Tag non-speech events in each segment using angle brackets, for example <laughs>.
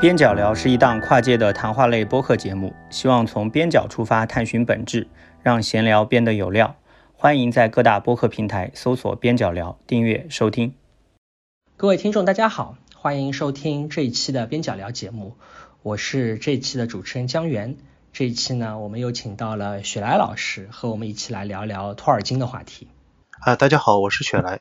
边角聊是一档跨界的谈话类播客节目，希望从边角出发探寻本质，让闲聊变得有料。欢迎在各大播客平台搜索“边角聊”，订阅收听。各位听众，大家好，欢迎收听这一期的边角聊节目，我是这一期的主持人江源。这一期呢，我们又请到了雪莱老师，和我们一起来聊聊托尔金的话题。啊，大家好，我是雪莱。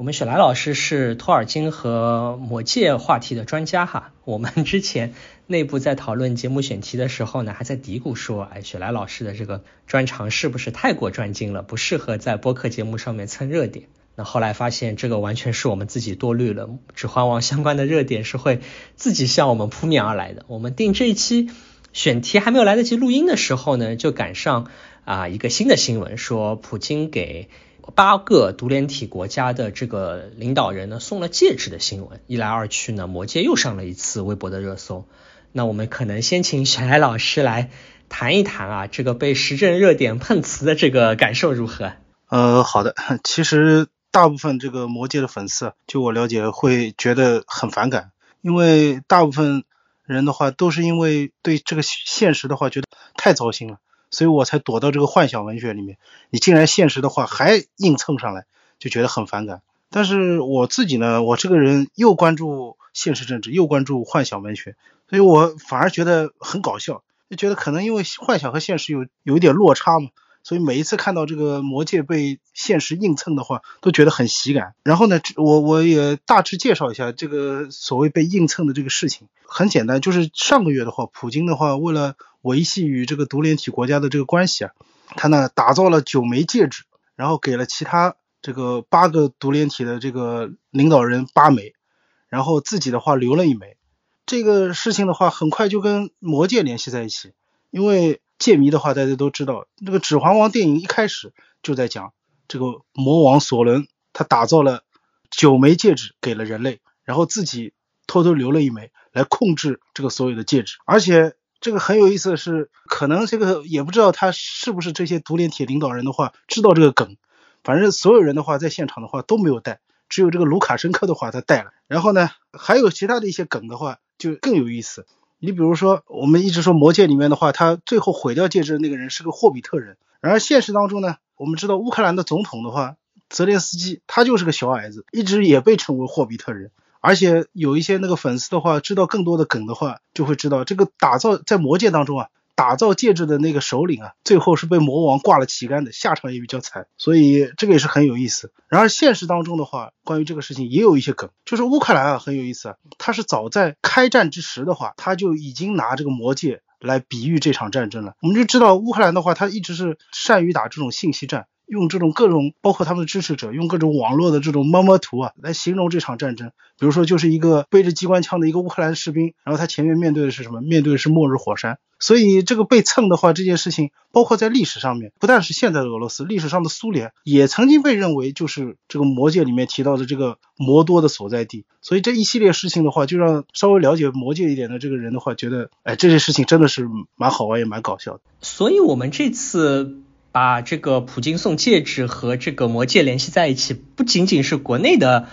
我们雪莱老师是托尔金和魔戒话题的专家哈。我们之前内部在讨论节目选题的时候呢，还在嘀咕说，哎，雪莱老师的这个专长是不是太过专精了，不适合在播客节目上面蹭热点？那后来发现这个完全是我们自己多虑了，指环王相关的热点是会自己向我们扑面而来的。我们定这一期选题还没有来得及录音的时候呢，就赶上啊一个新的新闻，说普京给。八个独联体国家的这个领导人呢送了戒指的新闻，一来二去呢，魔戒又上了一次微博的热搜。那我们可能先请小艾老师来谈一谈啊，这个被时政热点碰瓷的这个感受如何？呃，好的，其实大部分这个魔戒的粉丝，就我了解会觉得很反感，因为大部分人的话都是因为对这个现实的话觉得太糟心了。所以我才躲到这个幻想文学里面。你竟然现实的话还硬蹭上来，就觉得很反感。但是我自己呢，我这个人又关注现实政治，又关注幻想文学，所以我反而觉得很搞笑，就觉得可能因为幻想和现实有有一点落差嘛。所以每一次看到这个魔戒被现实硬蹭的话，都觉得很喜感。然后呢，我我也大致介绍一下这个所谓被硬蹭的这个事情。很简单，就是上个月的话，普京的话为了维系与这个独联体国家的这个关系啊，他呢打造了九枚戒指，然后给了其他这个八个独联体的这个领导人八枚，然后自己的话留了一枚。这个事情的话，很快就跟魔戒联系在一起，因为。戒迷的话，大家都知道，这个《指环王》电影一开始就在讲这个魔王索伦，他打造了九枚戒指给了人类，然后自己偷偷留了一枚来控制这个所有的戒指。而且这个很有意思的是，可能这个也不知道他是不是这些独联体领导人的话知道这个梗，反正所有人的话在现场的话都没有带，只有这个卢卡申科的话他带了。然后呢，还有其他的一些梗的话就更有意思。你比如说，我们一直说魔戒里面的话，他最后毁掉戒指的那个人是个霍比特人。然而现实当中呢，我们知道乌克兰的总统的话，泽连斯基他就是个小矮子，一直也被称为霍比特人。而且有一些那个粉丝的话，知道更多的梗的话，就会知道这个打造在魔戒当中啊。打造戒指的那个首领啊，最后是被魔王挂了旗杆的，下场也比较惨，所以这个也是很有意思。然而现实当中的话，关于这个事情也有一些梗，就是乌克兰啊很有意思啊，他是早在开战之时的话，他就已经拿这个魔戒来比喻这场战争了。我们就知道乌克兰的话，他一直是善于打这种信息战。用这种各种，包括他们的支持者，用各种网络的这种摸摸图啊，来形容这场战争。比如说，就是一个背着机关枪的一个乌克兰士兵，然后他前面面对的是什么？面对的是末日火山。所以这个被蹭的话，这件事情，包括在历史上面，不但是现在的俄罗斯，历史上的苏联也曾经被认为就是这个魔戒里面提到的这个魔多的所在地。所以这一系列事情的话，就让稍微了解魔戒一点的这个人的话，觉得，哎，这些事情真的是蛮好玩，也蛮搞笑的。所以我们这次。把这个普京送戒指和这个魔戒联系在一起，不仅仅是国内的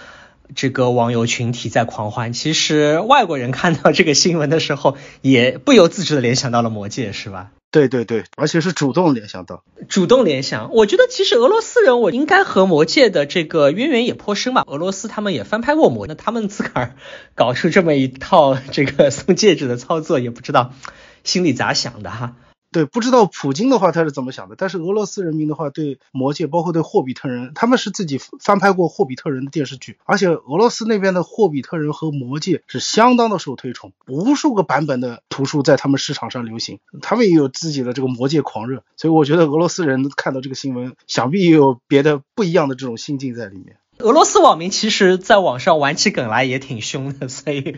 这个网友群体在狂欢，其实外国人看到这个新闻的时候，也不由自主的联想到了魔戒，是吧？对对对，而且是主动联想到，主动联想。我觉得其实俄罗斯人，我应该和魔戒的这个渊源也颇深吧。俄罗斯他们也翻拍过魔，那他们自个儿搞出这么一套这个送戒指的操作，也不知道心里咋想的哈。对，不知道普京的话他是怎么想的，但是俄罗斯人民的话对魔戒，包括对霍比特人，他们是自己翻拍过霍比特人的电视剧，而且俄罗斯那边的霍比特人和魔戒是相当的受推崇，无数个版本的图书在他们市场上流行，他们也有自己的这个魔戒狂热，所以我觉得俄罗斯人看到这个新闻，想必也有别的不一样的这种心境在里面。俄罗斯网民其实在网上玩起梗来也挺凶的，所以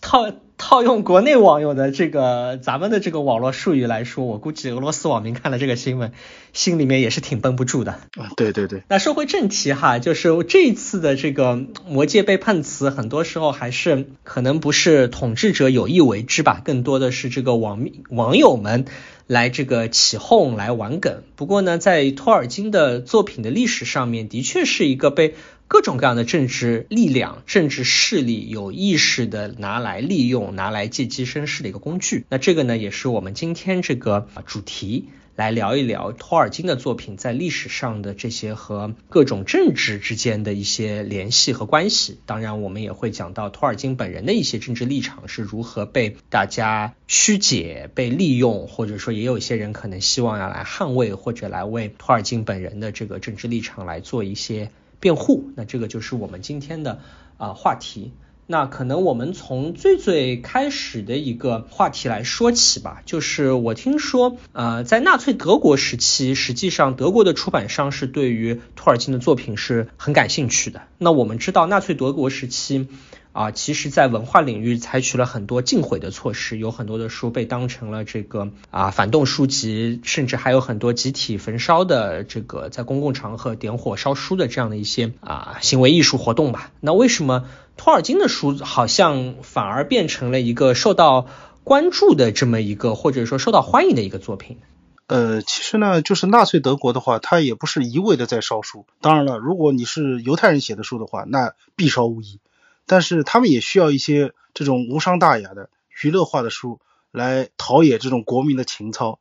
套套用国内网友的这个咱们的这个网络术语来说，我估计俄罗斯网民看了这个新闻，心里面也是挺绷不住的。啊，对对对。那说回正题哈，就是这一次的这个魔戒被碰瓷，很多时候还是可能不是统治者有意为之吧，更多的是这个网民网友们。来这个起哄来玩梗，不过呢，在托尔金的作品的历史上面，的确是一个被各种各样的政治力量、政治势力有意识的拿来利用、拿来借机生事的一个工具。那这个呢，也是我们今天这个主题。来聊一聊托尔金的作品在历史上的这些和各种政治之间的一些联系和关系。当然，我们也会讲到托尔金本人的一些政治立场是如何被大家曲解、被利用，或者说也有一些人可能希望要来捍卫或者来为托尔金本人的这个政治立场来做一些辩护。那这个就是我们今天的啊话题。那可能我们从最最开始的一个话题来说起吧，就是我听说，呃，在纳粹德国时期，实际上德国的出版商是对于托尔金的作品是很感兴趣的。那我们知道，纳粹德国时期。啊，其实，在文化领域采取了很多禁毁的措施，有很多的书被当成了这个啊反动书籍，甚至还有很多集体焚烧的这个在公共场合点火烧书的这样的一些啊行为艺术活动吧。那为什么托尔金的书好像反而变成了一个受到关注的这么一个，或者说受到欢迎的一个作品？呃，其实呢，就是纳粹德国的话，它也不是一味的在烧书。当然了，如果你是犹太人写的书的话，那必烧无疑。但是他们也需要一些这种无伤大雅的娱乐化的书来陶冶这种国民的情操，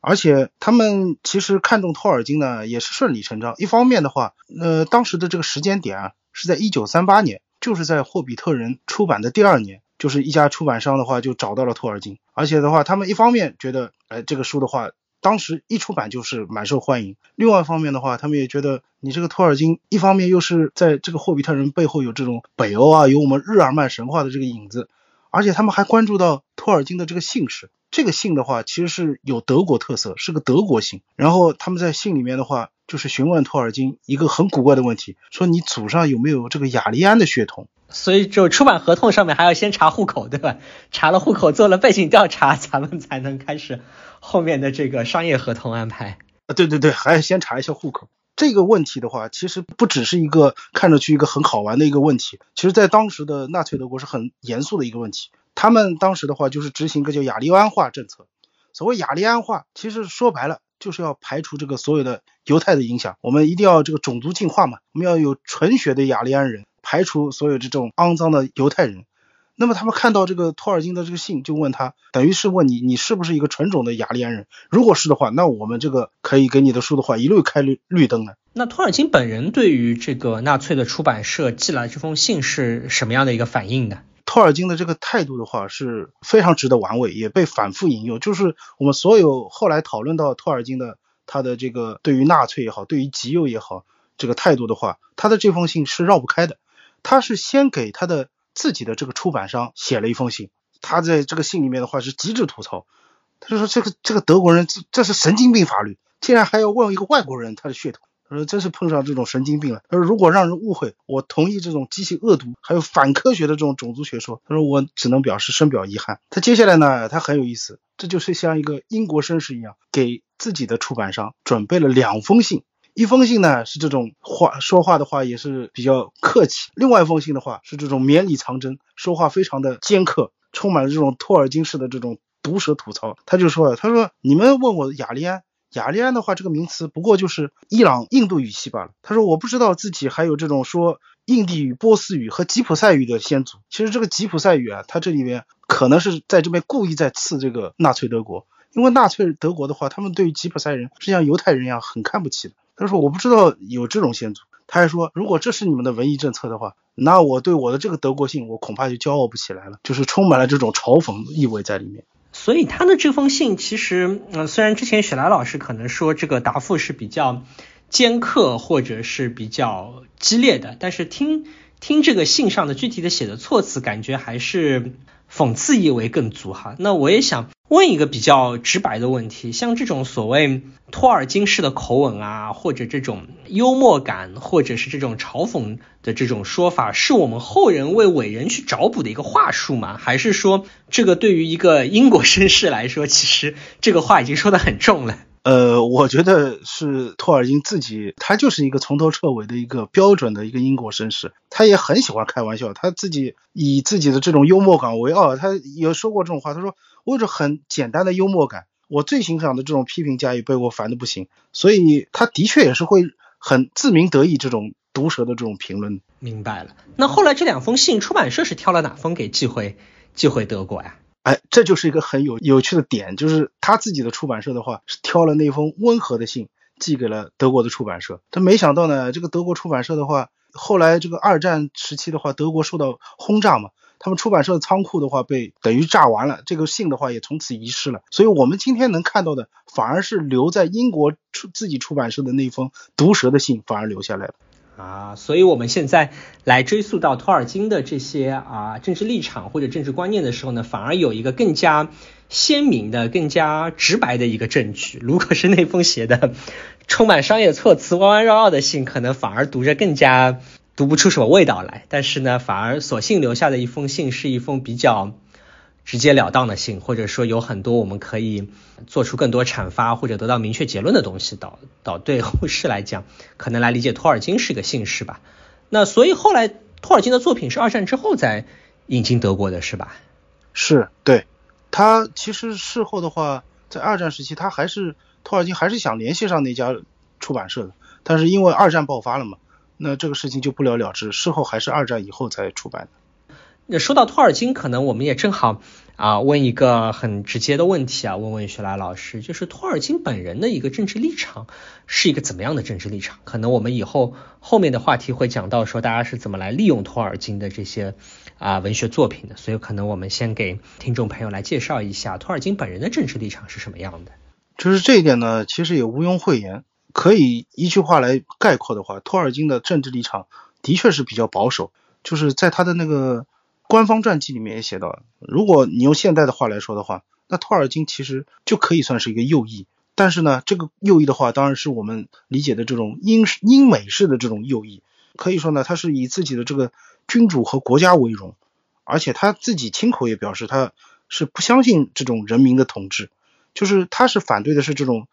而且他们其实看中托尔金呢也是顺理成章。一方面的话，呃，当时的这个时间点啊是在一九三八年，就是在《霍比特人》出版的第二年，就是一家出版商的话就找到了托尔金，而且的话，他们一方面觉得，哎，这个书的话。当时一出版就是蛮受欢迎。另外一方面的话，他们也觉得你这个托尔金，一方面又是在这个霍比特人背后有这种北欧啊，有我们日耳曼神话的这个影子，而且他们还关注到托尔金的这个姓氏。这个姓的话，其实是有德国特色，是个德国姓。然后他们在信里面的话，就是询问托尔金一个很古怪的问题，说你祖上有没有这个雅利安的血统？所以就出版合同上面还要先查户口，对吧？<laughs> 查了户口，做了背景调查，咱们才能开始。后面的这个商业合同安排啊，对对对，还要先查一下户口。这个问题的话，其实不只是一个看上去一个很好玩的一个问题，其实在当时的纳粹德国是很严肃的一个问题。他们当时的话就是执行一个叫雅利安化政策。所谓雅利安化，其实说白了就是要排除这个所有的犹太的影响。我们一定要这个种族进化嘛，我们要有纯血的雅利安人，排除所有这种肮脏的犹太人。那么他们看到这个托尔金的这个信，就问他，等于是问你，你是不是一个纯种的雅利安人？如果是的话，那我们这个可以给你的书的话，一律开绿绿灯的。那托尔金本人对于这个纳粹的出版社寄来这封信是什么样的一个反应呢？托尔金的这个态度的话是非常值得玩味，也被反复引用。就是我们所有后来讨论到托尔金的他的这个对于纳粹也好，对于极右也好这个态度的话，他的这封信是绕不开的。他是先给他的。自己的这个出版商写了一封信，他在这个信里面的话是极致吐槽，他就说这个这个德国人这这是神经病法律，竟然还要问一个外国人他的血统，他说真是碰上这种神经病了。他说如果让人误会，我同意这种极其恶毒还有反科学的这种种族学说，他说我只能表示深表遗憾。他接下来呢，他很有意思，这就是像一个英国绅士一样，给自己的出版商准备了两封信。一封信呢是这种话说话的话也是比较客气，另外一封信的话是这种绵里藏针，说话非常的尖刻，充满了这种托尔金式的这种毒舌吐槽。他就说：“他说你们问我雅利安，雅利安的话这个名词不过就是伊朗印度语系罢了。他说我不知道自己还有这种说印地语、波斯语和吉普赛语的先祖。其实这个吉普赛语啊，他这里面可能是在这边故意在刺这个纳粹德国，因为纳粹德国的话，他们对于吉普赛人是像犹太人一样很看不起的。”他说：“我不知道有这种先祖。”他还说：“如果这是你们的文艺政策的话，那我对我的这个德国性，我恐怕就骄傲不起来了。”就是充满了这种嘲讽意味在里面。所以他的这封信其实，嗯，虽然之前雪莱老师可能说这个答复是比较尖刻或者是比较激烈的，但是听听这个信上的具体的写的措辞，感觉还是讽刺意味更足哈。那我也想。问一个比较直白的问题，像这种所谓托尔金式的口吻啊，或者这种幽默感，或者是这种嘲讽的这种说法，是我们后人为伟人去找补的一个话术吗？还是说，这个对于一个英国绅士来说，其实这个话已经说的很重了？呃，我觉得是托尔金自己，他就是一个从头彻尾的一个标准的一个英国绅士，他也很喜欢开玩笑，他自己以自己的这种幽默感为傲，他有说过这种话，他说。我有着很简单的幽默感，我最欣赏的这种批评家也被我烦的不行，所以他的确也是会很自鸣得意这种毒舌的这种评论。明白了。那后来这两封信，出版社是挑了哪封给寄回寄回德国呀？哎，这就是一个很有有趣的点，就是他自己的出版社的话是挑了那封温和的信寄给了德国的出版社。他没想到呢，这个德国出版社的话，后来这个二战时期的话，德国受到轰炸嘛。他们出版社的仓库的话被等于炸完了，这个信的话也从此遗失了。所以，我们今天能看到的反而是留在英国出自己出版社的那封毒舌的信，反而留下来了。啊，所以我们现在来追溯到托尔金的这些啊政治立场或者政治观念的时候呢，反而有一个更加鲜明的、更加直白的一个证据。如果是那封写的充满商业措辞、弯弯绕绕的信，可能反而读着更加。读不出什么味道来，但是呢，反而索性留下的一封信是一封比较直截了当的信，或者说有很多我们可以做出更多阐发或者得到明确结论的东西。导导对后世来讲，可能来理解托尔金是一个姓氏吧。那所以后来托尔金的作品是二战之后才引进德国的，是吧？是对。他其实事后的话，在二战时期，他还是托尔金还是想联系上那家出版社的，但是因为二战爆发了嘛。那这个事情就不了了之，事后还是二战以后才出版的。那说到托尔金，可能我们也正好啊问一个很直接的问题啊，问问雪莱老师，就是托尔金本人的一个政治立场是一个怎么样的政治立场？可能我们以后后面的话题会讲到说大家是怎么来利用托尔金的这些啊文学作品的，所以可能我们先给听众朋友来介绍一下托尔金本人的政治立场是什么样的。就是这一点呢，其实也毋庸讳言。可以一句话来概括的话，托尔金的政治立场的确是比较保守。就是在他的那个官方传记里面也写到，如果你用现代的话来说的话，那托尔金其实就可以算是一个右翼。但是呢，这个右翼的话，当然是我们理解的这种英英美式的这种右翼。可以说呢，他是以自己的这个君主和国家为荣，而且他自己亲口也表示，他是不相信这种人民的统治，就是他是反对的是这种。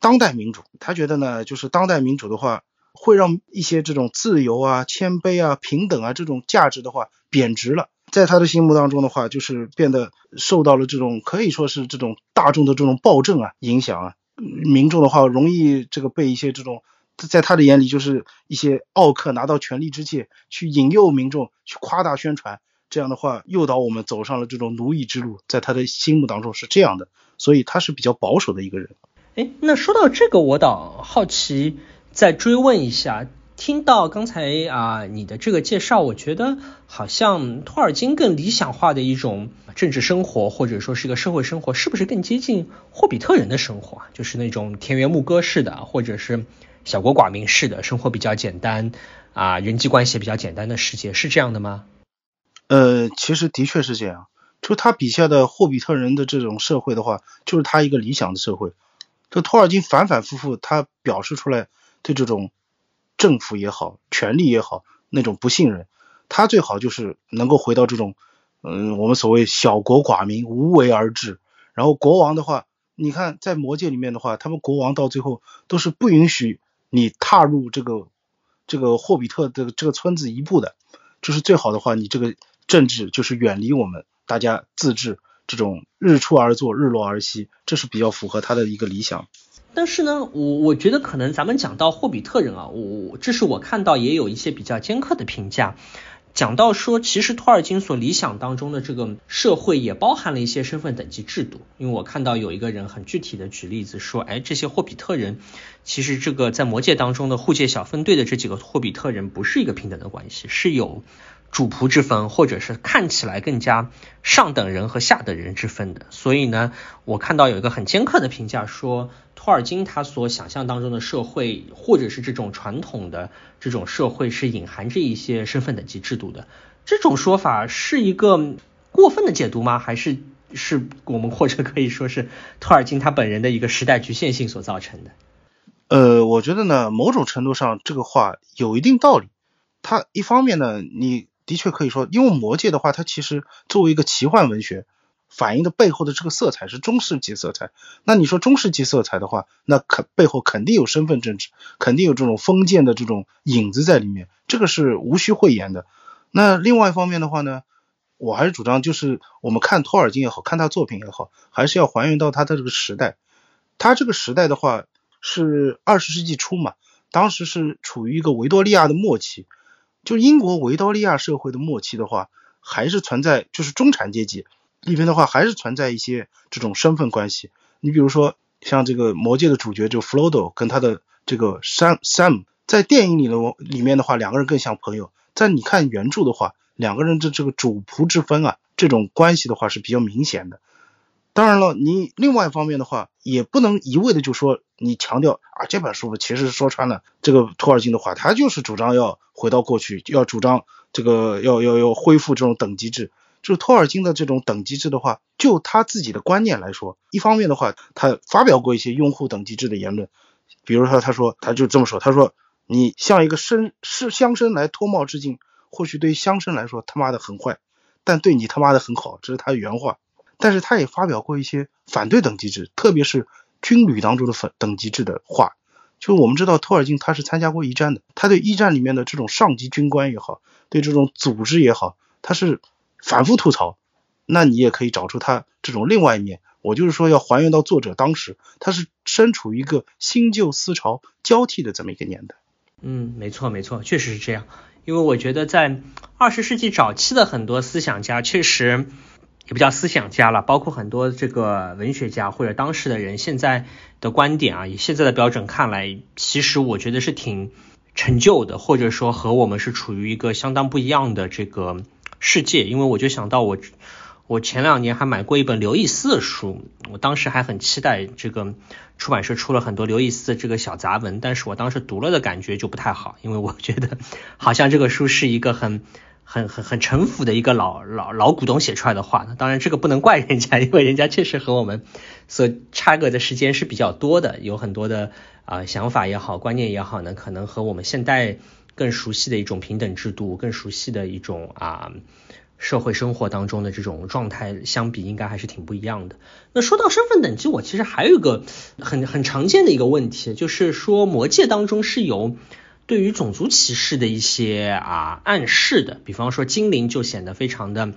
当代民主，他觉得呢，就是当代民主的话，会让一些这种自由啊、谦卑啊、平等啊这种价值的话贬值了。在他的心目当中的话，就是变得受到了这种可以说是这种大众的这种暴政啊影响啊，民众的话容易这个被一些这种，在他的眼里就是一些奥克拿到权力之际去引诱民众去夸大宣传，这样的话诱导我们走上了这种奴役之路，在他的心目当中是这样的，所以他是比较保守的一个人。哎，那说到这个，我倒好奇再追问一下。听到刚才啊你的这个介绍，我觉得好像托尔金更理想化的一种政治生活，或者说是一个社会生活，是不是更接近霍比特人的生活啊？就是那种田园牧歌式的，或者是小国寡民式的生活比较简单啊，人际关系比较简单的世界，是这样的吗？呃，其实的确是这样。就他笔下的霍比特人的这种社会的话，就是他一个理想的社会。这托尔金反反复复，他表示出来对这种政府也好，权力也好，那种不信任。他最好就是能够回到这种，嗯，我们所谓小国寡民，无为而治。然后国王的话，你看在魔界里面的话，他们国王到最后都是不允许你踏入这个这个霍比特的这个村子一步的。就是最好的话，你这个政治就是远离我们，大家自治。这种日出而作，日落而息，这是比较符合他的一个理想。但是呢，我我觉得可能咱们讲到霍比特人啊，我这是我看到也有一些比较尖刻的评价，讲到说，其实托尔金所理想当中的这个社会也包含了一些身份等级制度。因为我看到有一个人很具体的举例子说，哎，这些霍比特人其实这个在魔界当中的护戒小分队的这几个霍比特人不是一个平等的关系，是有。主仆之分，或者是看起来更加上等人和下等人之分的，所以呢，我看到有一个很尖刻的评价，说托尔金他所想象当中的社会，或者是这种传统的这种社会，是隐含着一些身份等级制度的。这种说法是一个过分的解读吗？还是是我们或者可以说是托尔金他本人的一个时代局限性所造成的？呃，我觉得呢，某种程度上这个话有一定道理。他一方面呢，你的确可以说，因为魔戒的话，它其实作为一个奇幻文学，反映的背后的这个色彩是中世纪色彩。那你说中世纪色彩的话，那肯背后肯定有身份政治，肯定有这种封建的这种影子在里面，这个是无需讳言的。那另外一方面的话呢，我还是主张，就是我们看托尔金也好看他作品也好，还是要还原到他的这个时代。他这个时代的话是二十世纪初嘛，当时是处于一个维多利亚的末期，就英国维多利亚社会的末期的话，还是存在就是中产阶级里面的话，还是存在一些这种身份关系。你比如说像这个魔戒的主角就弗罗多跟他的这个 Sam Sam，在电影里的里面的话，两个人更像朋友。在你看原著的话，两个人的这个主仆之分啊，这种关系的话是比较明显的。当然了，你另外一方面的话，也不能一味的就说你强调啊，这本书其实说穿了，这个托尔金的话，他就是主张要回到过去，<laughs> 要主张这个要要要恢复这种等级制。就是托尔金的这种等级制的话，就他自己的观念来说，一方面的话，他发表过一些拥护等级制的言论，比如说他说他就这么说，他说你向一个绅是乡绅来脱帽致敬，或许对乡绅来说他妈的很坏，但对你他妈的很好，这是他的原话。但是他也发表过一些反对等级制，特别是军旅当中的反等级制的话。就我们知道托尔金他是参加过一战的，他对一战里面的这种上级军官也好，对这种组织也好，他是反复吐槽。那你也可以找出他这种另外一面。我就是说要还原到作者当时，他是身处一个新旧思潮交替的这么一个年代。嗯，没错没错，确实是这样。因为我觉得在二十世纪早期的很多思想家确实。也不叫思想家了，包括很多这个文学家或者当时的人，现在的观点啊，以现在的标准看来，其实我觉得是挺陈旧的，或者说和我们是处于一个相当不一样的这个世界。因为我就想到我，我前两年还买过一本刘易斯的书，我当时还很期待这个出版社出了很多刘易斯的这个小杂文，但是我当时读了的感觉就不太好，因为我觉得好像这个书是一个很。很很很城府的一个老老老股东写出来的话呢，当然这个不能怪人家，<laughs> 因为人家确实和我们所差隔的时间是比较多的，有很多的啊想法也好，观念也好呢，可能和我们现代更熟悉的一种平等制度，更熟悉的一种啊社会生活当中的这种状态相比，应该还是挺不一样的。那说到身份等级，我其实还有一个很很常见的一个问题，就是说魔界当中是有。对于种族歧视的一些啊暗示的，比方说精灵就显得非常的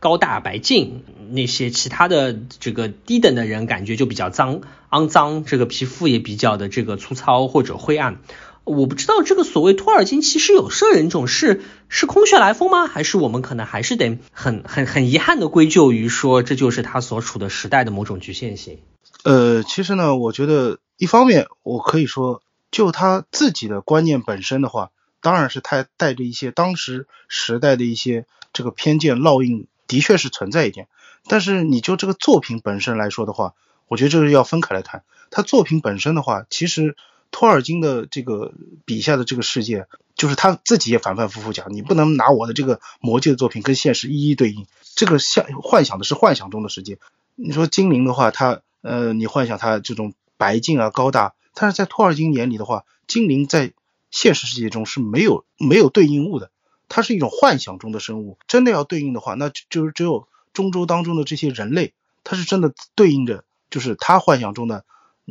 高大白净，那些其他的这个低等的人感觉就比较脏肮脏，这个皮肤也比较的这个粗糙或者灰暗。我不知道这个所谓托尔金其实有色人种是是空穴来风吗？还是我们可能还是得很很很遗憾的归咎于说这就是他所处的时代的某种局限性？呃，其实呢，我觉得一方面我可以说。就他自己的观念本身的话，当然是他带着一些当时时代的一些这个偏见烙印，的确是存在一点。但是你就这个作品本身来说的话，我觉得这是要分开来看。他作品本身的话，其实托尔金的这个笔下的这个世界，就是他自己也反反复复讲，你不能拿我的这个魔界的作品跟现实一一对应。这个像幻想的是幻想中的世界。你说精灵的话，他呃，你幻想他这种白净啊、高大。但是在托尔金眼里的话，精灵在现实世界中是没有没有对应物的，它是一种幻想中的生物。真的要对应的话，那就是只有中州当中的这些人类，它是真的对应着，就是他幻想中的，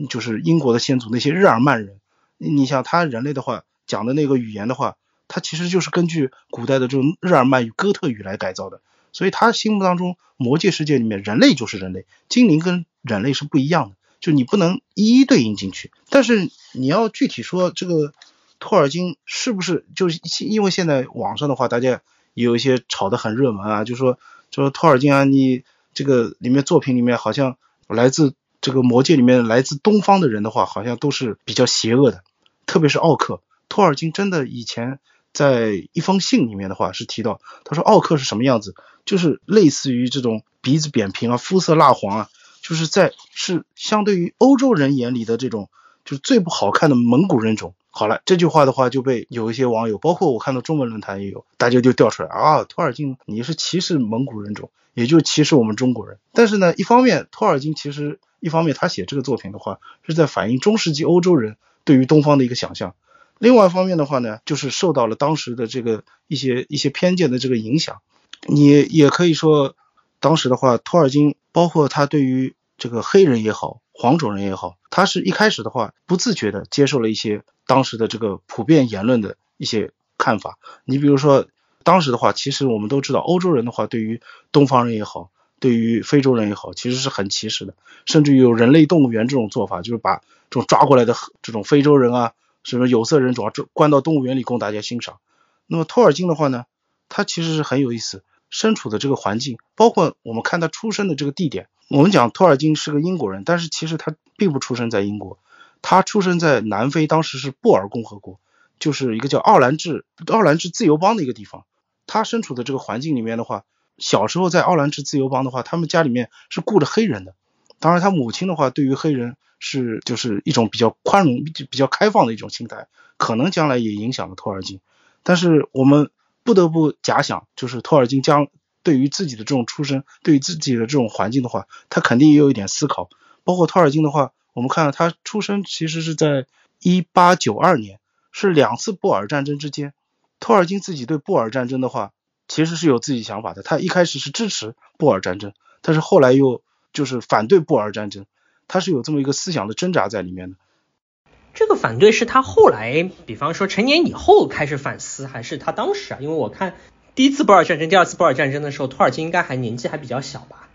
就是英国的先祖那些日耳曼人。你想他人类的话讲的那个语言的话，它其实就是根据古代的这种日耳曼语、哥特语来改造的。所以他心目当中魔界世界里面，人类就是人类，精灵跟人类是不一样的。就你不能一一对应进去，但是你要具体说这个托尔金是不是就是因为现在网上的话，大家有一些炒得很热门啊，就说就说托尔金啊，你这个里面作品里面好像来自这个魔界里面来自东方的人的话，好像都是比较邪恶的，特别是奥克。托尔金真的以前在一封信里面的话是提到，他说奥克是什么样子，就是类似于这种鼻子扁平啊，肤色蜡黄啊。就是在是相对于欧洲人眼里的这种就是最不好看的蒙古人种。好了，这句话的话就被有一些网友，包括我看到中文论坛也有，大家就调出来啊，托尔金你是歧视蒙古人种，也就歧视我们中国人。但是呢，一方面托尔金其实一方面他写这个作品的话是在反映中世纪欧洲人对于东方的一个想象，另外一方面的话呢，就是受到了当时的这个一些一些偏见的这个影响。你也可以说，当时的话托尔金。包括他对于这个黑人也好，黄种人也好，他是一开始的话不自觉的接受了一些当时的这个普遍言论的一些看法。你比如说，当时的话，其实我们都知道，欧洲人的话对于东方人也好，对于非洲人也好，其实是很歧视的，甚至有人类动物园这种做法，就是把这种抓过来的这种非洲人啊、什么有色人种啊，这关到动物园里供大家欣赏。那么托尔金的话呢，他其实是很有意思，身处的这个环境，包括我们看他出生的这个地点。我们讲托尔金是个英国人，但是其实他并不出生在英国，他出生在南非，当时是布尔共和国，就是一个叫奥兰治奥兰治自由邦的一个地方。他身处的这个环境里面的话，小时候在奥兰治自由邦的话，他们家里面是雇着黑人的。当然，他母亲的话，对于黑人是就是一种比较宽容、比较开放的一种心态，可能将来也影响了托尔金。但是我们不得不假想，就是托尔金将对于自己的这种出身，对于自己的这种环境的话，他肯定也有一点思考。包括托尔金的话，我们看到他出生其实是在一八九二年，是两次布尔战争之间。托尔金自己对布尔战争的话，其实是有自己想法的。他一开始是支持布尔战争，但是后来又。就是反对布尔战争，他是有这么一个思想的挣扎在里面的。这个反对是他后来，比方说成年以后开始反思，还是他当时啊？因为我看第一次布尔战争、第二次布尔战争的时候，托尔金应该还年纪还比较小吧？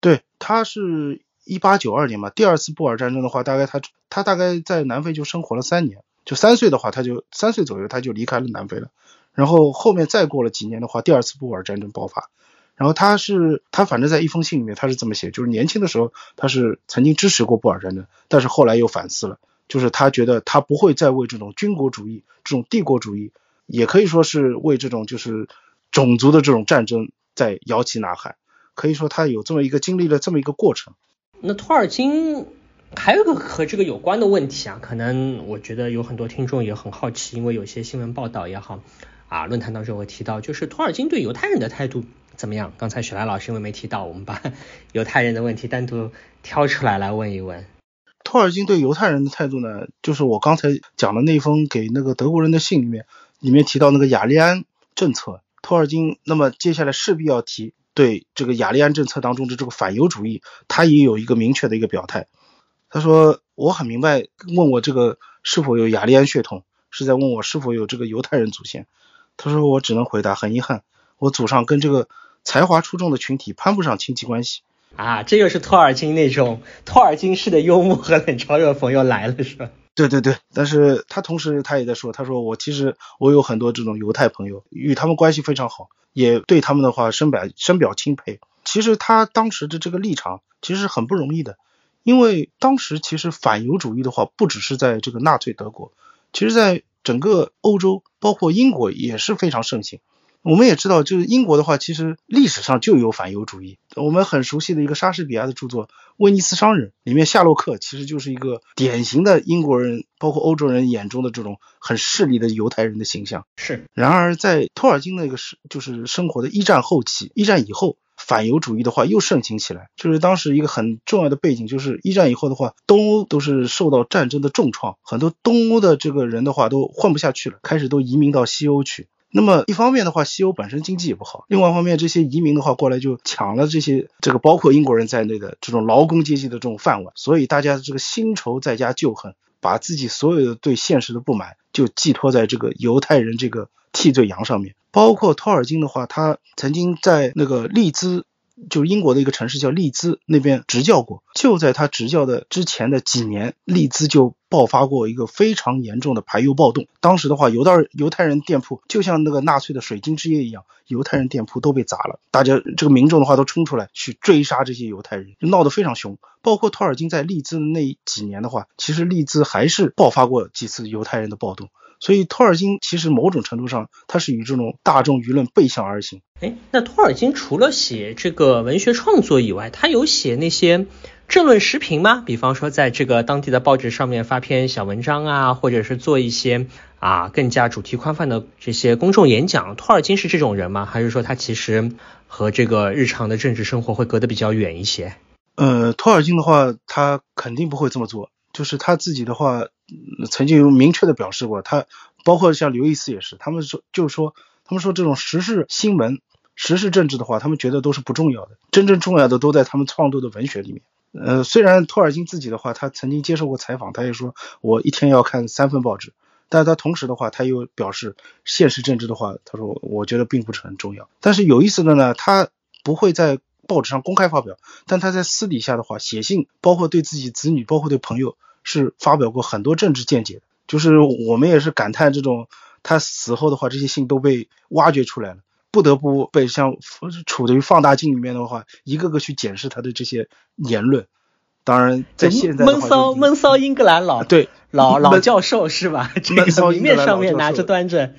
对，他是一八九二年嘛。第二次布尔战争的话，大概他他大概在南非就生活了三年，就三岁的话，他就三岁左右他就离开了南非了。然后后面再过了几年的话，第二次布尔战争爆发。然后他是他反正在一封信里面他是这么写，就是年轻的时候他是曾经支持过布尔战争，但是后来又反思了，就是他觉得他不会再为这种军国主义、这种帝国主义，也可以说是为这种就是种族的这种战争在摇旗呐喊，可以说他有这么一个经历了这么一个过程。那托尔金还有个和这个有关的问题啊，可能我觉得有很多听众也很好奇，因为有些新闻报道也好啊，论坛当中会提到，就是托尔金对犹太人的态度。怎么样？刚才雪莱老师因为没提到，我们把 <laughs> 犹太人的问题单独挑出来来问一问。托尔金对犹太人的态度呢，就是我刚才讲的那封给那个德国人的信里面，里面提到那个雅利安政策。托尔金那么接下来势必要提对这个雅利安政策当中的这个反犹主义，他也有一个明确的一个表态。他说：“我很明白，问我这个是否有雅利安血统，是在问我是否有这个犹太人祖先。”他说：“我只能回答，很遗憾，我祖上跟这个。”才华出众的群体攀不上亲戚关系啊，这又是托尔金那种托尔金式的幽默和冷嘲热讽又来了，是吧？对对对，但是他同时他也在说，他说我其实我有很多这种犹太朋友，与他们关系非常好，也对他们的话深表深表钦佩。其实他当时的这个立场其实很不容易的，因为当时其实反犹主义的话不只是在这个纳粹德国，其实在整个欧洲，包括英国也是非常盛行。我们也知道，就是英国的话，其实历史上就有反犹主义。我们很熟悉的一个莎士比亚的著作《威尼斯商人》里面，夏洛克其实就是一个典型的英国人，包括欧洲人眼中的这种很势利的犹太人的形象。是。然而，在托尔金那个是就是生活的一战后期，一战以后，反犹主义的话又盛行起来。就是当时一个很重要的背景，就是一战以后的话，东欧都是受到战争的重创，很多东欧的这个人的话都混不下去了，开始都移民到西欧去。那么一方面的话，西欧本身经济也不好；另外一方面，这些移民的话过来就抢了这些这个包括英国人在内的这种劳工阶级的这种饭碗，所以大家的这个新仇再加旧恨，把自己所有的对现实的不满就寄托在这个犹太人这个替罪羊上面。包括托尔金的话，他曾经在那个利兹。就是英国的一个城市叫利兹那边执教过，就在他执教的之前的几年，利兹就爆发过一个非常严重的排犹暴动。当时的话，犹大犹太人店铺就像那个纳粹的水晶之夜一样，犹太人店铺都被砸了，大家这个民众的话都冲出来去追杀这些犹太人，闹得非常凶。包括托尔金在利兹的那几年的话，其实利兹还是爆发过几次犹太人的暴动。所以托尔金其实某种程度上，他是与这种大众舆论背向而行。哎，那托尔金除了写这个文学创作以外，他有写那些政论时评吗？比方说，在这个当地的报纸上面发篇小文章啊，或者是做一些啊更加主题宽泛的这些公众演讲。托尔金是这种人吗？还是说他其实和这个日常的政治生活会隔得比较远一些？呃，托尔金的话，他肯定不会这么做。就是他自己的话。曾经有明确的表示过，他包括像刘易斯也是，他们说就是说，他们说这种时事新闻、时事政治的话，他们觉得都是不重要的，真正重要的都在他们创作的文学里面。呃，虽然托尔金自己的话，他曾经接受过采访，他也说我一天要看三份报纸，但是他同时的话，他又表示现实政治的话，他说我觉得并不是很重要。但是有意思的呢，他不会在报纸上公开发表，但他在私底下的话写信，包括对自己子女，包括对朋友。是发表过很多政治见解的，就是我们也是感叹这种他死后的话，这些信都被挖掘出来了，不得不被像处于放大镜里面的话，一个个去检视他的这些言论。当然，在现在闷骚闷骚英格兰老对老老教授是吧？这个明面上面拿着端着，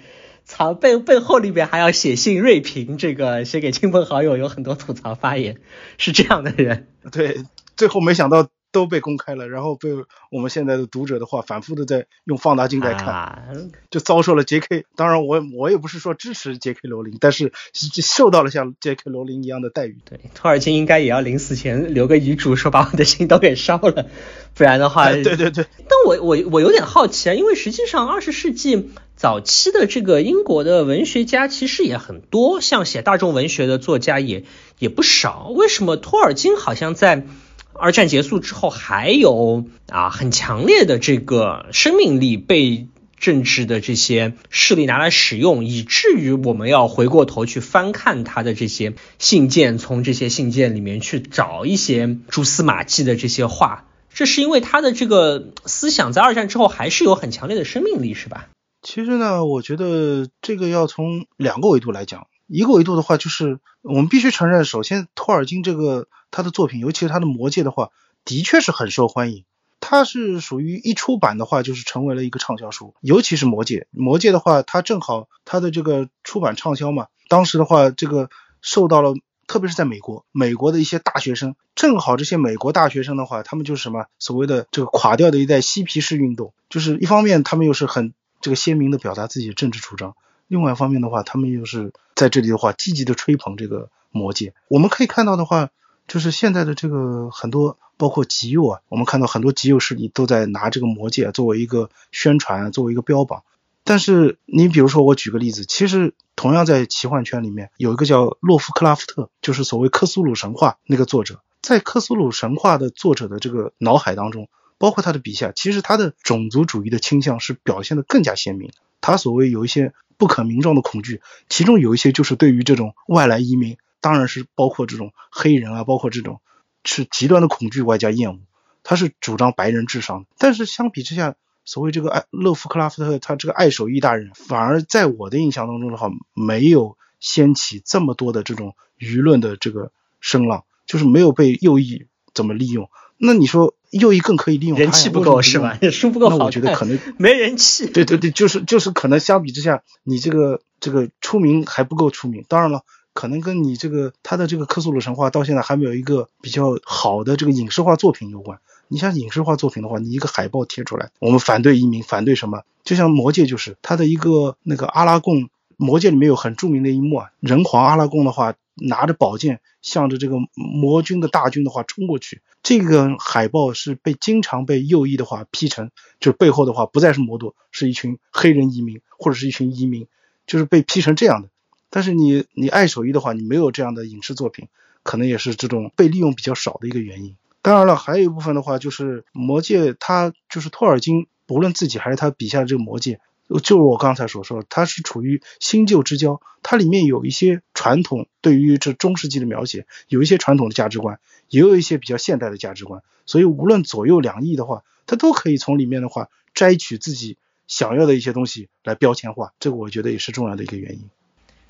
藏背背后里面还要写信锐评，这个写给亲朋好友有很多吐槽发言，是这样的人。对，最后没想到。都被公开了，然后被我们现在的读者的话反复的在用放大镜在看，就遭受了 J.K. 当然我我也不是说支持 J.K. 罗琳，但是受到了像 J.K. 罗琳一样的待遇。对，托尔金应该也要临死前留个遗嘱，说把我的心都给烧了，不然的话。对对对。但我我我有点好奇啊，因为实际上二十世纪早期的这个英国的文学家其实也很多，像写大众文学的作家也也不少，为什么托尔金好像在？二战结束之后，还有啊很强烈的这个生命力被政治的这些势力拿来使用，以至于我们要回过头去翻看他的这些信件，从这些信件里面去找一些蛛丝马迹的这些话。这是因为他的这个思想在二战之后还是有很强烈的生命力，是吧？其实呢，我觉得这个要从两个维度来讲。一个维度的话，就是我们必须承认，首先托尔金这个他的作品，尤其是他的《魔戒》的话，的确是很受欢迎。他是属于一出版的话，就是成为了一个畅销书。尤其是《魔戒》，《魔戒》的话，它正好它的这个出版畅销嘛。当时的话，这个受到了，特别是在美国，美国的一些大学生，正好这些美国大学生的话，他们就是什么所谓的这个垮掉的一代嬉皮士运动，就是一方面他们又是很这个鲜明的表达自己的政治主张。另外一方面的话，他们又是在这里的话，积极的吹捧这个魔戒。我们可以看到的话，就是现在的这个很多，包括极右啊，我们看到很多极右势力都在拿这个魔戒作为一个宣传，作为一个标榜。但是你比如说，我举个例子，其实同样在奇幻圈里面有一个叫洛夫克拉夫特，就是所谓克苏鲁神话那个作者，在克苏鲁神话的作者的这个脑海当中，包括他的笔下，其实他的种族主义的倾向是表现的更加鲜明。他所谓有一些。不可名状的恐惧，其中有一些就是对于这种外来移民，当然是包括这种黑人啊，包括这种是极端的恐惧外加厌恶。他是主张白人至上，但是相比之下，所谓这个爱勒夫克拉夫特，他这个爱手艺大人，反而在我的印象当中的话，没有掀起这么多的这种舆论的这个声浪，就是没有被右翼怎么利用。那你说？右翼更可以利用人气不够是吧？书不够好，那我觉得可能没人气。对对对，就是就是可能相比之下，你这个这个出名还不够出名。当然了，可能跟你这个他的这个克苏鲁神话到现在还没有一个比较好的这个影视化作品有关。你像影视化作品的话，你一个海报贴出来，我们反对移民，反对什么？就像魔戒就是他的一个那个阿拉贡，魔戒里面有很著名的一幕啊，人皇阿拉贡的话。拿着宝剑，向着这个魔军的大军的话冲过去。这个海报是被经常被右翼的话批成，就是背后的话不再是魔多，是一群黑人移民或者是一群移民，就是被批成这样的。但是你你爱手艺的话，你没有这样的影视作品，可能也是这种被利用比较少的一个原因。当然了，还有一部分的话就是魔戒，它就是托尔金，不论自己还是他笔下的这个魔戒。就是我刚才所说，它是处于新旧之交，它里面有一些传统对于这中世纪的描写，有一些传统的价值观，也有一些比较现代的价值观，所以无论左右两翼的话，它都可以从里面的话摘取自己想要的一些东西来标签化，这个我觉得也是重要的一个原因。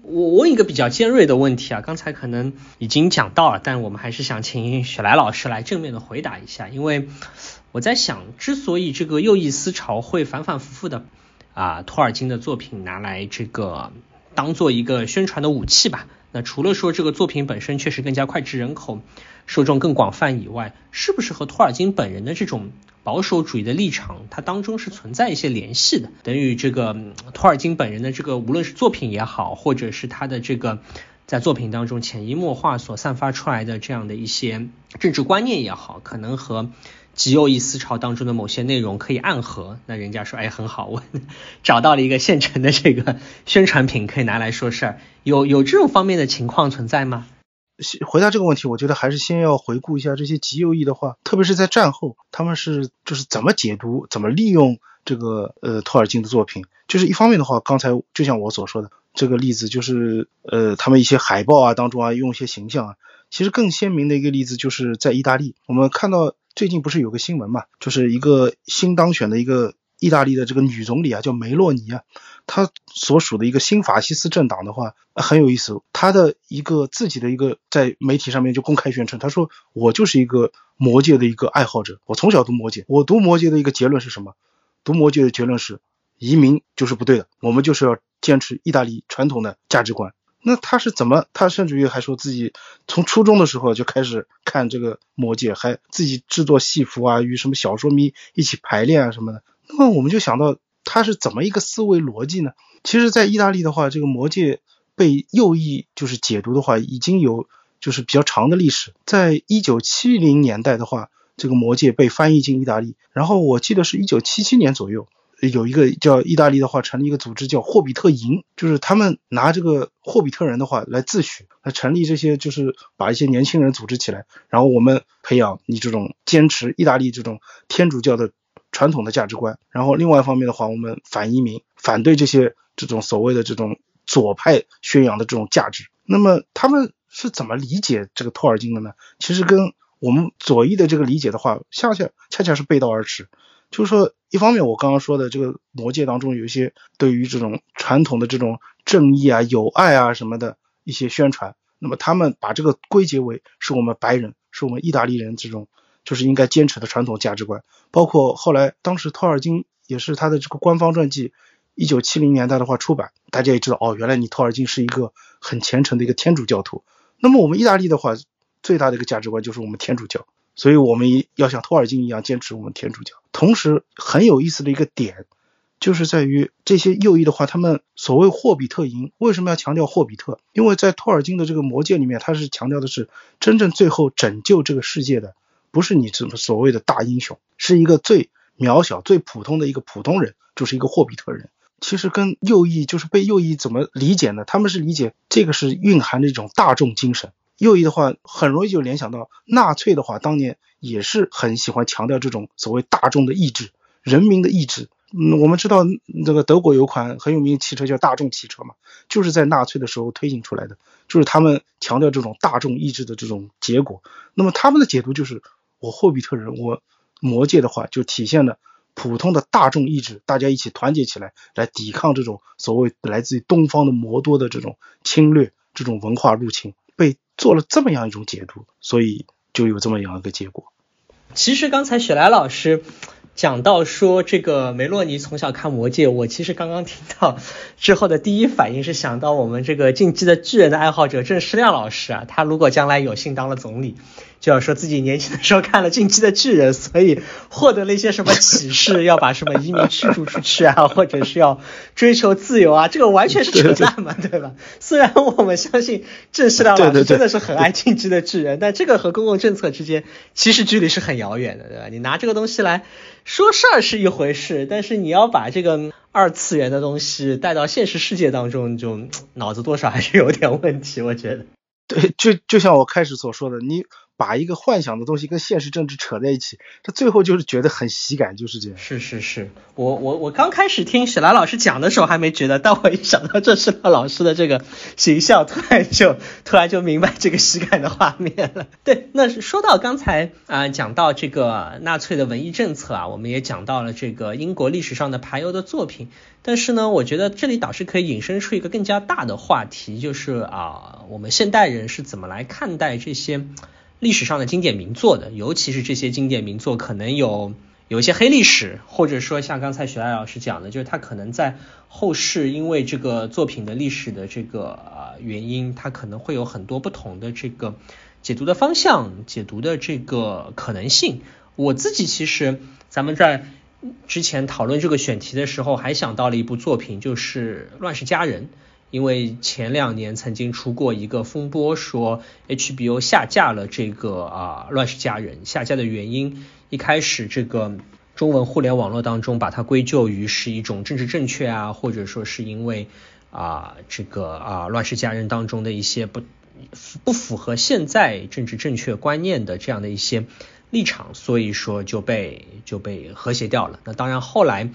我问一个比较尖锐的问题啊，刚才可能已经讲到了，但我们还是想请雪莱老师来正面的回答一下，因为我在想，之所以这个右翼思潮会反反复复的。啊，托尔金的作品拿来这个当做一个宣传的武器吧。那除了说这个作品本身确实更加脍炙人口，受众更广泛以外，是不是和托尔金本人的这种保守主义的立场，它当中是存在一些联系的？等于这个托尔金本人的这个无论是作品也好，或者是他的这个在作品当中潜移默化所散发出来的这样的一些政治观念也好，可能和。极右翼思潮当中的某些内容可以暗合，那人家说，哎，很好，我 <laughs> 找到了一个现成的这个宣传品，可以拿来说事儿。有有这种方面的情况存在吗？回答这个问题，我觉得还是先要回顾一下这些极右翼的话，特别是在战后，他们是就是怎么解读、怎么利用这个呃托尔金的作品。就是一方面的话，刚才就像我所说的这个例子，就是呃他们一些海报啊当中啊用一些形象啊，其实更鲜明的一个例子就是在意大利，我们看到。最近不是有个新闻嘛，就是一个新当选的一个意大利的这个女总理啊，叫梅洛尼啊，她所属的一个新法西斯政党的话很有意思，她的一个自己的一个在媒体上面就公开宣称，她说我就是一个魔戒的一个爱好者，我从小读魔戒，我读魔戒的一个结论是什么？读魔戒的结论是移民就是不对的，我们就是要坚持意大利传统的价值观。那他是怎么？他甚至于还说自己从初中的时候就开始看这个魔戒，还自己制作戏服啊，与什么小说迷一起排练啊什么的。那么我们就想到他是怎么一个思维逻辑呢？其实，在意大利的话，这个魔戒被右翼就是解读的话，已经有就是比较长的历史。在一九七零年代的话，这个魔戒被翻译进意大利，然后我记得是一九七七年左右。有一个叫意大利的话成立一个组织叫霍比特营，就是他们拿这个霍比特人的话来自诩，来成立这些，就是把一些年轻人组织起来，然后我们培养你这种坚持意大利这种天主教的传统的价值观，然后另外一方面的话，我们反移民，反对这些这种所谓的这种左派宣扬的这种价值。那么他们是怎么理解这个托尔金的呢？其实跟我们左翼的这个理解的话，恰恰恰恰是背道而驰。就是说，一方面我刚刚说的这个魔戒当中有一些对于这种传统的这种正义啊、友爱啊什么的一些宣传，那么他们把这个归结为是我们白人、是我们意大利人这种就是应该坚持的传统价值观。包括后来当时托尔金也是他的这个官方传记，一九七零年代的话出版，大家也知道哦，原来你托尔金是一个很虔诚的一个天主教徒。那么我们意大利的话，最大的一个价值观就是我们天主教。所以我们要像托尔金一样坚持我们天主教。同时很有意思的一个点，就是在于这些右翼的话，他们所谓霍比特营为什么要强调霍比特？因为在托尔金的这个魔戒里面，他是强调的是真正最后拯救这个世界的，不是你这么所谓的大英雄，是一个最渺小、最普通的一个普通人，就是一个霍比特人。其实跟右翼就是被右翼怎么理解呢？他们是理解这个是蕴含着一种大众精神。右翼的话，很容易就联想到纳粹的话，当年也是很喜欢强调这种所谓大众的意志、人民的意志。嗯，我们知道那个德国有款很有名的汽车叫大众汽车嘛，就是在纳粹的时候推行出来的，就是他们强调这种大众意志的这种结果。那么他们的解读就是，我霍比特人，我魔戒的话就体现了普通的大众意志，大家一起团结起来，来抵抗这种所谓来自于东方的魔多的这种侵略、这种文化入侵。做了这么样一种解读，所以就有这么样一个结果。其实刚才雪莱老师讲到说这个梅洛尼从小看魔戒，我其实刚刚听到之后的第一反应是想到我们这个竞技的巨人的爱好者郑世亮老师啊，他如果将来有幸当了总理。就要说自己年轻的时候看了《进击的巨人》，所以获得了一些什么启示，要把什么移民驱逐出去啊，或者是要追求自由啊，这个完全是扯淡嘛，对吧？虽然我们相信郑世亮老师真的是很爱《进击的巨人》，但这个和公共政策之间其实距离是很遥远的，对吧？你拿这个东西来说事儿是一回事，但是你要把这个二次元的东西带到现实世界当中，就脑子多少还是有点问题，我觉得。对，就就像我开始所说的，你。把一个幻想的东西跟现实政治扯在一起，这最后就是觉得很喜感，就是这样。是是是，我我我刚开始听雪兰老师讲的时候还没觉得，但我一想到这是他老师的这个形象，突然就突然就明白这个喜感的画面了。对，那说到刚才啊，讲到这个纳粹的文艺政策啊，我们也讲到了这个英国历史上的排犹的作品，但是呢，我觉得这里倒是可以引申出一个更加大的话题，就是啊，我们现代人是怎么来看待这些。历史上的经典名作的，尤其是这些经典名作，可能有有一些黑历史，或者说像刚才徐爱老师讲的，就是他可能在后世因为这个作品的历史的这个原因，他可能会有很多不同的这个解读的方向、解读的这个可能性。我自己其实，咱们在之前讨论这个选题的时候，还想到了一部作品，就是《乱世佳人》。因为前两年曾经出过一个风波，说 HBO 下架了这个啊《乱世佳人》，下架的原因一开始这个中文互联网络当中把它归咎于是一种政治正确啊，或者说是因为啊这个啊《乱世佳人》当中的一些不不符合现在政治正确观念的这样的一些立场，所以说就被就被和谐掉了。那当然后来。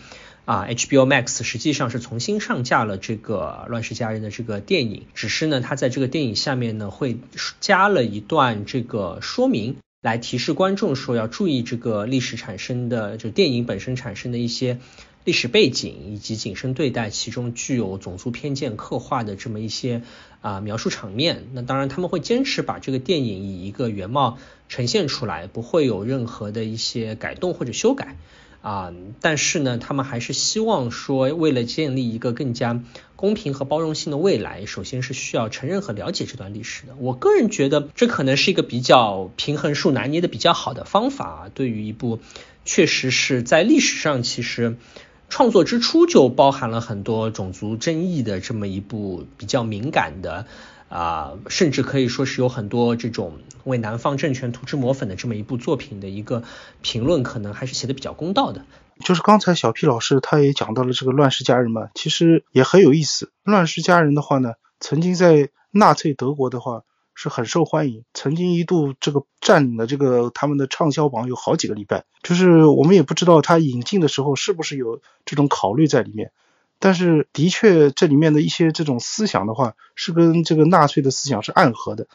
啊，HBO Max 实际上是重新上架了这个《乱世佳人》的这个电影，只是呢，它在这个电影下面呢会加了一段这个说明，来提示观众说要注意这个历史产生的，就电影本身产生的一些。历史背景以及谨慎对待其中具有种族偏见刻画的这么一些啊描述场面。那当然他们会坚持把这个电影以一个原貌呈现出来，不会有任何的一些改动或者修改。啊，但是呢，他们还是希望说，为了建立一个更加公平和包容性的未来，首先是需要承认和了解这段历史的。我个人觉得，这可能是一个比较平衡术拿捏的比较好的方法。对于一部确实是在历史上其实创作之初就包含了很多种族争议的这么一部比较敏感的。啊，甚至可以说是有很多这种为南方政权涂脂抹粉的这么一部作品的一个评论，可能还是写的比较公道的。就是刚才小 P 老师他也讲到了这个《乱世佳人》嘛，其实也很有意思。《乱世佳人》的话呢，曾经在纳粹德国的话是很受欢迎，曾经一度这个占领了这个他们的畅销榜有好几个礼拜。就是我们也不知道他引进的时候是不是有这种考虑在里面。但是，的确，这里面的一些这种思想的话，是跟这个纳粹的思想是暗合的。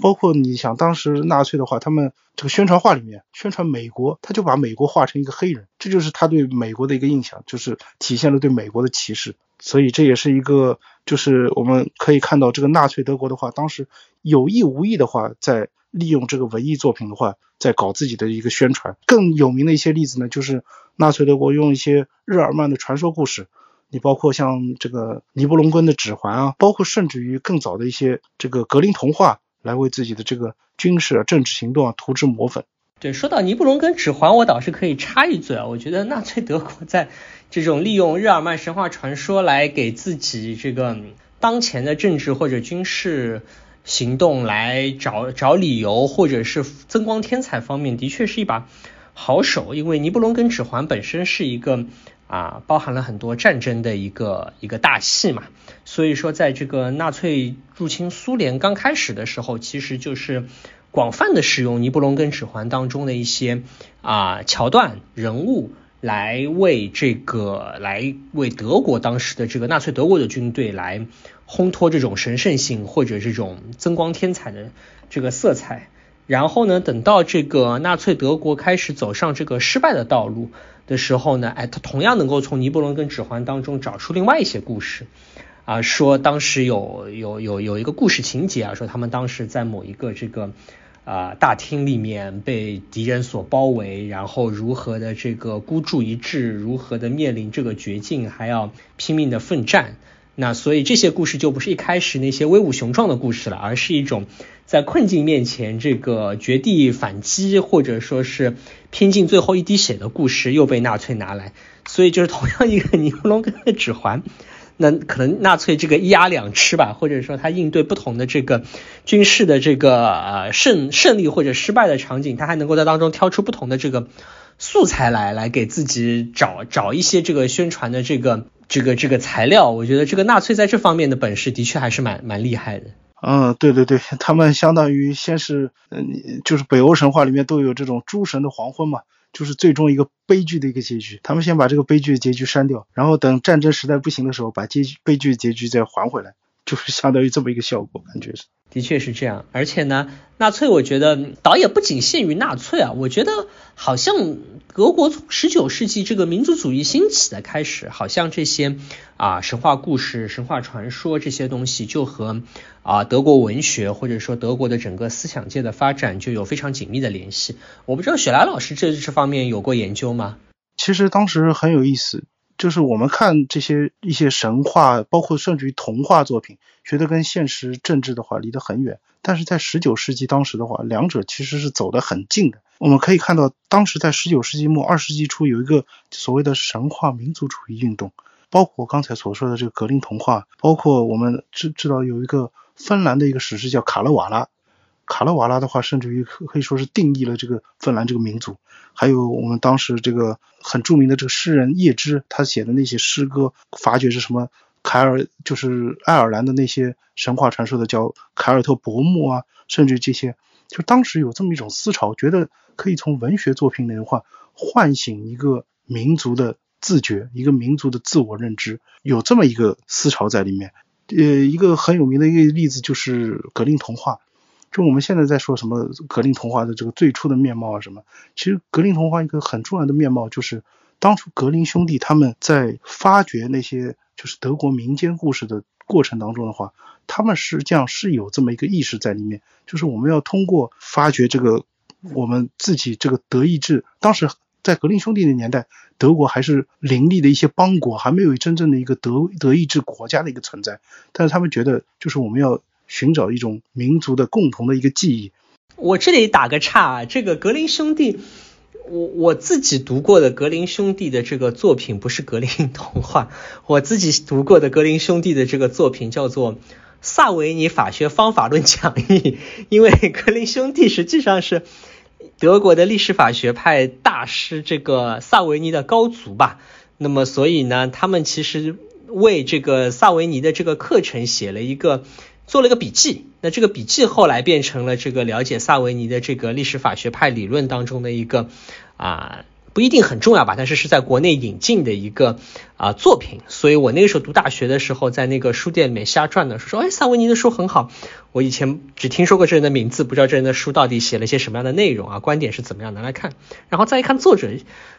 包括你想，当时纳粹的话，他们这个宣传画里面宣传美国，他就把美国画成一个黑人，这就是他对美国的一个印象，就是体现了对美国的歧视。所以这也是一个，就是我们可以看到，这个纳粹德国的话，当时有意无意的话，在利用这个文艺作品的话，在搞自己的一个宣传。更有名的一些例子呢，就是纳粹德国用一些日耳曼的传说故事。你包括像这个尼布龙根的指环啊，包括甚至于更早的一些这个格林童话，来为自己的这个军事、政治行动啊涂脂抹粉。对，说到尼布龙根指环，我倒是可以插一嘴啊，我觉得纳粹德国在这种利用日耳曼神话传说来给自己这个当前的政治或者军事行动来找找理由，或者是增光添彩方面，的确是一把好手，因为尼布龙根指环本身是一个。啊，包含了很多战争的一个一个大戏嘛，所以说在这个纳粹入侵苏联刚开始的时候，其实就是广泛的使用《尼布龙根指环》当中的一些啊桥段人物，来为这个来为德国当时的这个纳粹德国的军队来烘托这种神圣性或者这种增光添彩的这个色彩。然后呢，等到这个纳粹德国开始走上这个失败的道路。的时候呢，哎，他同样能够从尼伯龙跟指环当中找出另外一些故事，啊，说当时有有有有一个故事情节啊，说他们当时在某一个这个啊大厅里面被敌人所包围，然后如何的这个孤注一掷，如何的面临这个绝境，还要拼命的奋战。那所以这些故事就不是一开始那些威武雄壮的故事了，而是一种在困境面前这个绝地反击，或者说是拼尽最后一滴血的故事，又被纳粹拿来。所以就是同样一个尼布龙根的指环，<laughs> 那可能纳粹这个一鸭两吃吧，或者说他应对不同的这个军事的这个呃胜胜利或者失败的场景，他还能够在当中挑出不同的这个素材来，来给自己找找一些这个宣传的这个。这个这个材料，我觉得这个纳粹在这方面的本事的确还是蛮蛮厉害的。嗯，对对对，他们相当于先是，嗯，就是北欧神话里面都有这种诸神的黄昏嘛，就是最终一个悲剧的一个结局。他们先把这个悲剧的结局删掉，然后等战争实在不行的时候，把结局悲剧的结局再还回来，就是相当于这么一个效果，感觉是。的确是这样，而且呢，纳粹我觉得导演不仅限于纳粹啊，我觉得好像德国从十九世纪这个民族主义兴起的开始，好像这些啊神话故事、神话传说这些东西就和啊德国文学或者说德国的整个思想界的发展就有非常紧密的联系。我不知道雪莱老师这这方面有过研究吗？其实当时很有意思。就是我们看这些一些神话，包括甚至于童话作品，觉得跟现实政治的话离得很远。但是在十九世纪当时的话，两者其实是走得很近的。我们可以看到，当时在十九世纪末、二十世纪初有一个所谓的神话民族主义运动，包括刚才所说的这个格林童话，包括我们知知道有一个芬兰的一个史诗叫卡勒瓦拉。卡勒瓦拉的话，甚至于可以说是定义了这个芬兰这个民族。还有我们当时这个很著名的这个诗人叶芝，他写的那些诗歌，发掘是什么凯尔，就是爱尔兰的那些神话传说的叫凯尔特伯木啊，甚至这些，就当时有这么一种思潮，觉得可以从文学作品里的话，唤醒一个民族的自觉，一个民族的自我认知，有这么一个思潮在里面。呃，一个很有名的一个例子就是格林童话。就我们现在在说什么格林童话的这个最初的面貌啊什么，其实格林童话一个很重要的面貌就是当初格林兄弟他们在发掘那些就是德国民间故事的过程当中的话，他们实际上是有这么一个意识在里面，就是我们要通过发掘这个我们自己这个德意志，当时在格林兄弟的年代，德国还是林立的一些邦国，还没有真正的一个德德意志国家的一个存在，但是他们觉得就是我们要寻找一种民族的共同的一个记忆。我这里打个岔，这个格林兄弟，我我自己读过的格林兄弟的这个作品不是格林童话，<laughs> 我自己读过的格林兄弟的这个作品叫做《萨维尼法学方法论讲义》，<laughs> 因为格林兄弟实际上是德国的历史法学派大师这个萨维尼的高足吧，那么所以呢，他们其实为这个萨维尼的这个课程写了一个。做了个笔记，那这个笔记后来变成了这个了解萨维尼的这个历史法学派理论当中的一个啊。不一定很重要吧，但是是在国内引进的一个啊作品，所以我那个时候读大学的时候，在那个书店里面瞎转的时候说，哎，萨维尼的书很好。我以前只听说过这人的名字，不知道这人的书到底写了些什么样的内容啊，观点是怎么样，拿来看。然后再一看作者，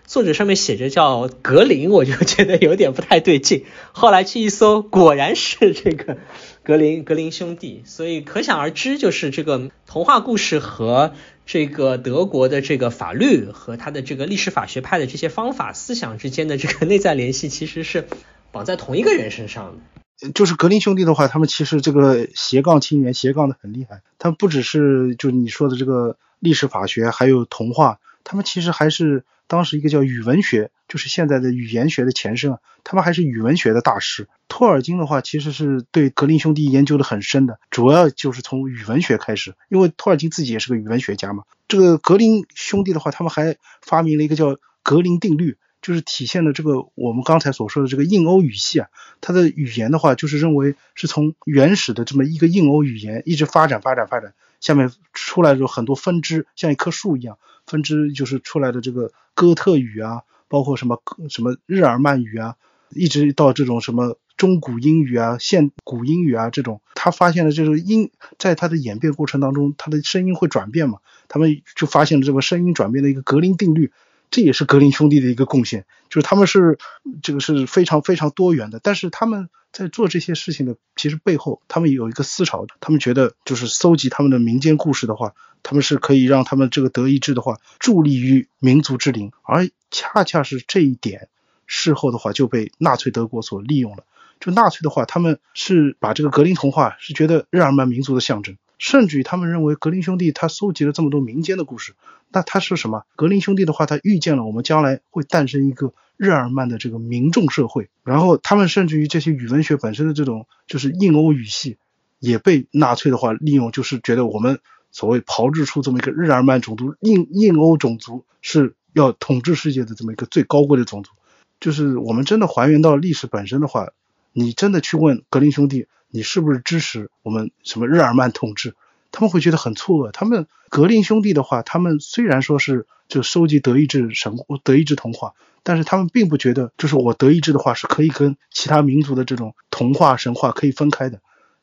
作者上面写着叫格林，我就觉得有点不太对劲。后来去一搜，果然是这个格林格林兄弟，所以可想而知，就是这个童话故事和。这个德国的这个法律和他的这个历史法学派的这些方法思想之间的这个内在联系，其实是绑在同一个人身上的。就是格林兄弟的话，他们其实这个斜杠青年斜杠的很厉害。他们不只是就你说的这个历史法学，还有童话，他们其实还是。当时一个叫语文学，就是现在的语言学的前身啊，他们还是语文学的大师。托尔金的话，其实是对格林兄弟研究的很深的，主要就是从语文学开始，因为托尔金自己也是个语文学家嘛。这个格林兄弟的话，他们还发明了一个叫格林定律，就是体现了这个我们刚才所说的这个印欧语系啊，它的语言的话，就是认为是从原始的这么一个印欧语言一直发展发展发展，下面出来了很多分支，像一棵树一样。分支就是出来的这个哥特语啊，包括什么什么日耳曼语啊，一直到这种什么中古英语啊、现古英语啊这种，他发现了这个音在它的演变过程当中，它的声音会转变嘛，他们就发现了这个声音转变的一个格林定律。这也是格林兄弟的一个贡献，就是他们是这个是非常非常多元的，但是他们在做这些事情的其实背后，他们有一个思潮，他们觉得就是搜集他们的民间故事的话，他们是可以让他们这个德意志的话助力于民族之灵，而恰恰是这一点，事后的话就被纳粹德国所利用了。就纳粹的话，他们是把这个格林童话是觉得日耳曼民族的象征。甚至于他们认为格林兄弟他搜集了这么多民间的故事，那他是什么？格林兄弟的话，他预见了我们将来会诞生一个日耳曼的这个民众社会。然后他们甚至于这些语文学本身的这种就是印欧语系，也被纳粹的话利用，就是觉得我们所谓炮制出这么一个日耳曼种族、印印欧种族是要统治世界的这么一个最高贵的种族。就是我们真的还原到历史本身的话，你真的去问格林兄弟。你是不是支持我们什么日耳曼统治？他们会觉得很错愕。他们格林兄弟的话，他们虽然说是就收集德意志神德意志童话，但是他们并不觉得就是我德意志的话是可以跟其他民族的这种童话神话可以分开的。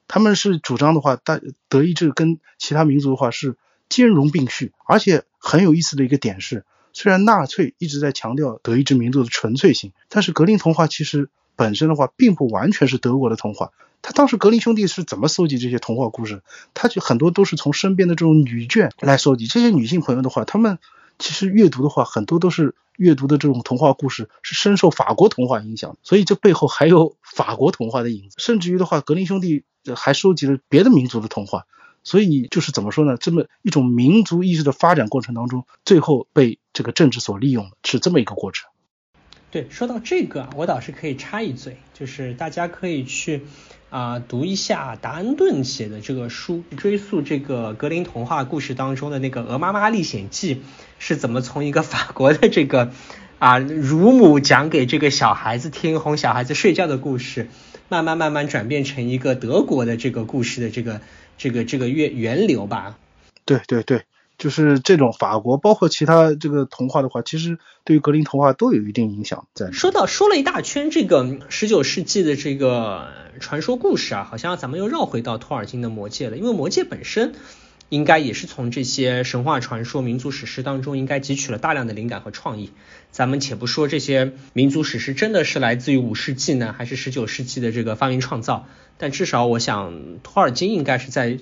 他们是主张的话，大德意志跟其他民族的话是兼容并蓄。而且很有意思的一个点是，虽然纳粹一直在强调德意志民族的纯粹性，但是格林童话其实本身的话并不完全是德国的童话。他当时格林兄弟是怎么搜集这些童话故事？他就很多都是从身边的这种女眷来搜集。这些女性朋友的话，他们其实阅读的话，很多都是阅读的这种童话故事是深受法国童话影响，所以这背后还有法国童话的影子。甚至于的话，格林兄弟还收集了别的民族的童话，所以就是怎么说呢？这么一种民族意识的发展过程当中，最后被这个政治所利用，是这么一个过程。对，说到这个，我倒是可以插一嘴，就是大家可以去。啊，读一下达恩顿写的这个书，追溯这个格林童话故事当中的那个《鹅妈妈历险记》是怎么从一个法国的这个啊乳母讲给这个小孩子听，哄小孩子睡觉的故事，慢慢慢慢转变成一个德国的这个故事的这个这个这个源源流吧。对对对。就是这种法国，包括其他这个童话的话，其实对于格林童话都有一定影响在。说到说了一大圈这个十九世纪的这个传说故事啊，好像咱们又绕回到托尔金的魔戒了，因为魔戒本身应该也是从这些神话传说、民族史诗当中应该汲取了大量的灵感和创意。咱们且不说这些民族史诗真的是来自于五世纪呢，还是十九世纪的这个发明创造，但至少我想托尔金应该是在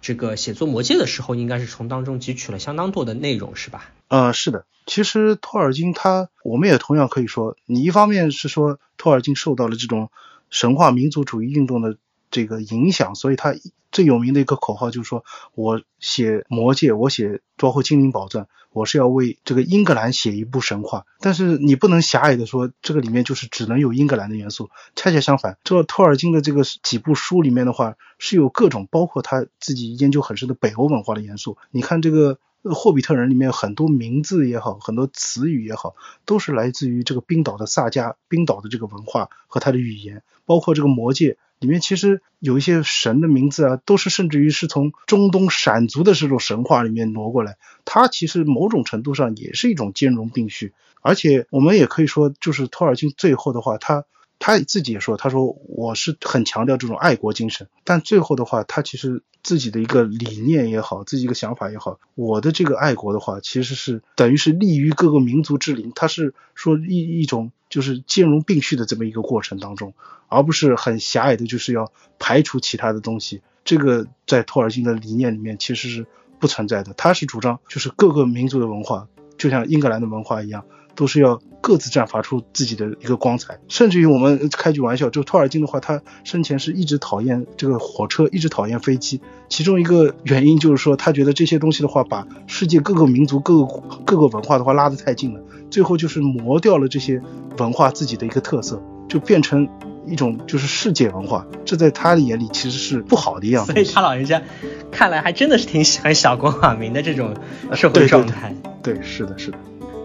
这个写作《魔戒》的时候，应该是从当中汲取了相当多的内容，是吧？呃，是的。其实托尔金他，我们也同样可以说，你一方面是说托尔金受到了这种神话民族主义运动的这个影响，所以他最有名的一个口号就是说，我写《魔戒》，我写包括《精灵宝钻》，我是要为这个英格兰写一部神话。但是你不能狭隘的说，这个里面就是只能有英格兰的元素。恰恰相反，这托尔金的这个几部书里面的话，是有各种包括他自己研究很深的北欧文化的元素。你看这个。霍比特人里面很多名字也好，很多词语也好，都是来自于这个冰岛的萨迦，冰岛的这个文化和它的语言，包括这个魔戒里面，其实有一些神的名字啊，都是甚至于是从中东闪族的这种神话里面挪过来。它其实某种程度上也是一种兼容并蓄，而且我们也可以说，就是托尔金最后的话，他。他自己也说，他说我是很强调这种爱国精神，但最后的话，他其实自己的一个理念也好，自己一个想法也好，我的这个爱国的话，其实是等于是利于各个民族之灵，它是说一一种就是兼容并蓄的这么一个过程当中，而不是很狭隘的，就是要排除其他的东西。这个在托尔金的理念里面其实是不存在的，他是主张就是各个民族的文化，就像英格兰的文化一样。都是要各自绽发出自己的一个光彩，甚至于我们开句玩笑，就托尔金的话，他生前是一直讨厌这个火车，一直讨厌飞机。其中一个原因就是说，他觉得这些东西的话，把世界各个民族、各个各个文化的话拉得太近了，最后就是磨掉了这些文化自己的一个特色，就变成一种就是世界文化。这在他的眼里其实是不好的样子。所以他老人家看来还真的是挺喜欢小国寡民的这种社会状态。对，是的，是的。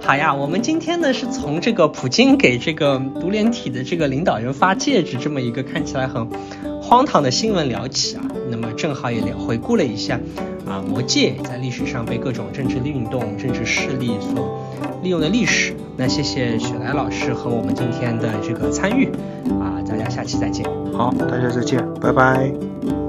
好呀，我们今天呢是从这个普京给这个独联体的这个领导人发戒指这么一个看起来很荒唐的新闻聊起啊，那么正好也回顾了一下啊魔戒在历史上被各种政治运动、政治势力所利用的历史。那谢谢雪莱老师和我们今天的这个参与啊，大家下期再见。好，大家再见，拜拜。